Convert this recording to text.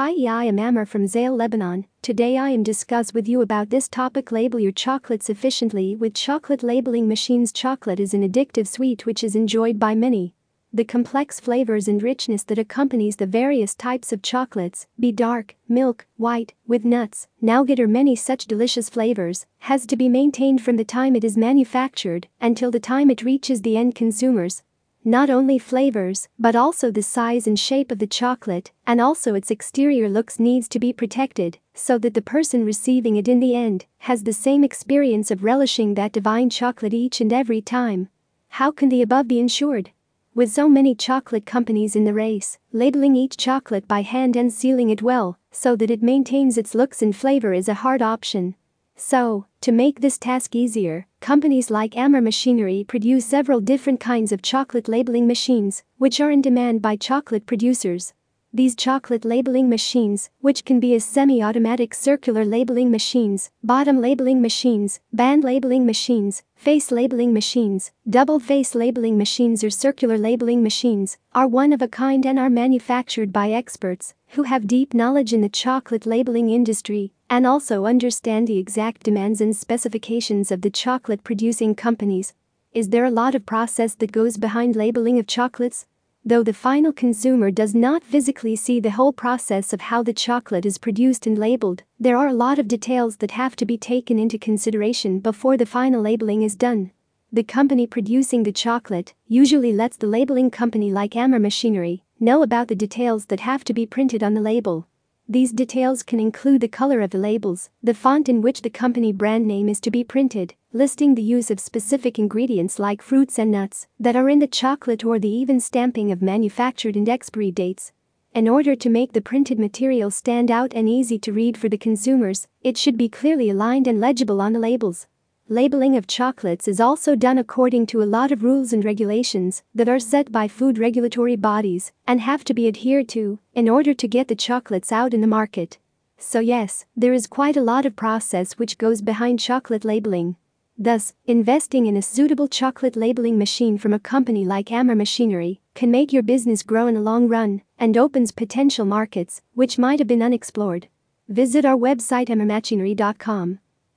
Hi, I am Amr from Zail, Lebanon. Today I am discuss with you about this topic label your chocolates efficiently with chocolate labeling machines. Chocolate is an addictive sweet which is enjoyed by many. The complex flavors and richness that accompanies the various types of chocolates, be dark, milk, white, with nuts, nougat or many such delicious flavors, has to be maintained from the time it is manufactured until the time it reaches the end consumers. Not only flavors, but also the size and shape of the chocolate, and also its exterior looks needs to be protected, so that the person receiving it in the end has the same experience of relishing that divine chocolate each and every time. How can the above be ensured? With so many chocolate companies in the race, labeling each chocolate by hand and sealing it well, so that it maintains its looks and flavor is a hard option. So, to make this task easier, companies like Ammar Machinery produce several different kinds of chocolate labeling machines, which are in demand by chocolate producers. These chocolate labeling machines, which can be as semi-automatic circular labeling machines, bottom labeling machines, band labeling machines, face labeling machines, double face labeling machines or circular labeling machines, are one of a kind and are manufactured by experts who have deep knowledge in the chocolate labeling industry and also understand the exact demands and specifications of the chocolate producing companies. Is there a lot of process that goes behind labeling of chocolates? Though the final consumer does not physically see the whole process of how the chocolate is produced and labeled, there are a lot of details that have to be taken into consideration before the final labeling is done. The company producing the chocolate usually lets the labeling company like Ammar Machinery know about the details that have to be printed on the label. These details can include the color of the labels, the font in which the company brand name is to be printed, listing the use of specific ingredients like fruits and nuts that are in the chocolate or the even stamping of manufactured and expiry dates. In order to make the printed material stand out and easy to read for the consumers, it should be clearly aligned and legible on the labels. Labeling of chocolates is also done according to a lot of rules and regulations that are set by food regulatory bodies and have to be adhered to in order to get the chocolates out in the market. So, yes, there is quite a lot of process which goes behind chocolate labeling. Thus, investing in a suitable chocolate labeling machine from a company like Ammar Machinery can make your business grow in the long run and opens potential markets which might have been unexplored. Visit our website amrmachinery.com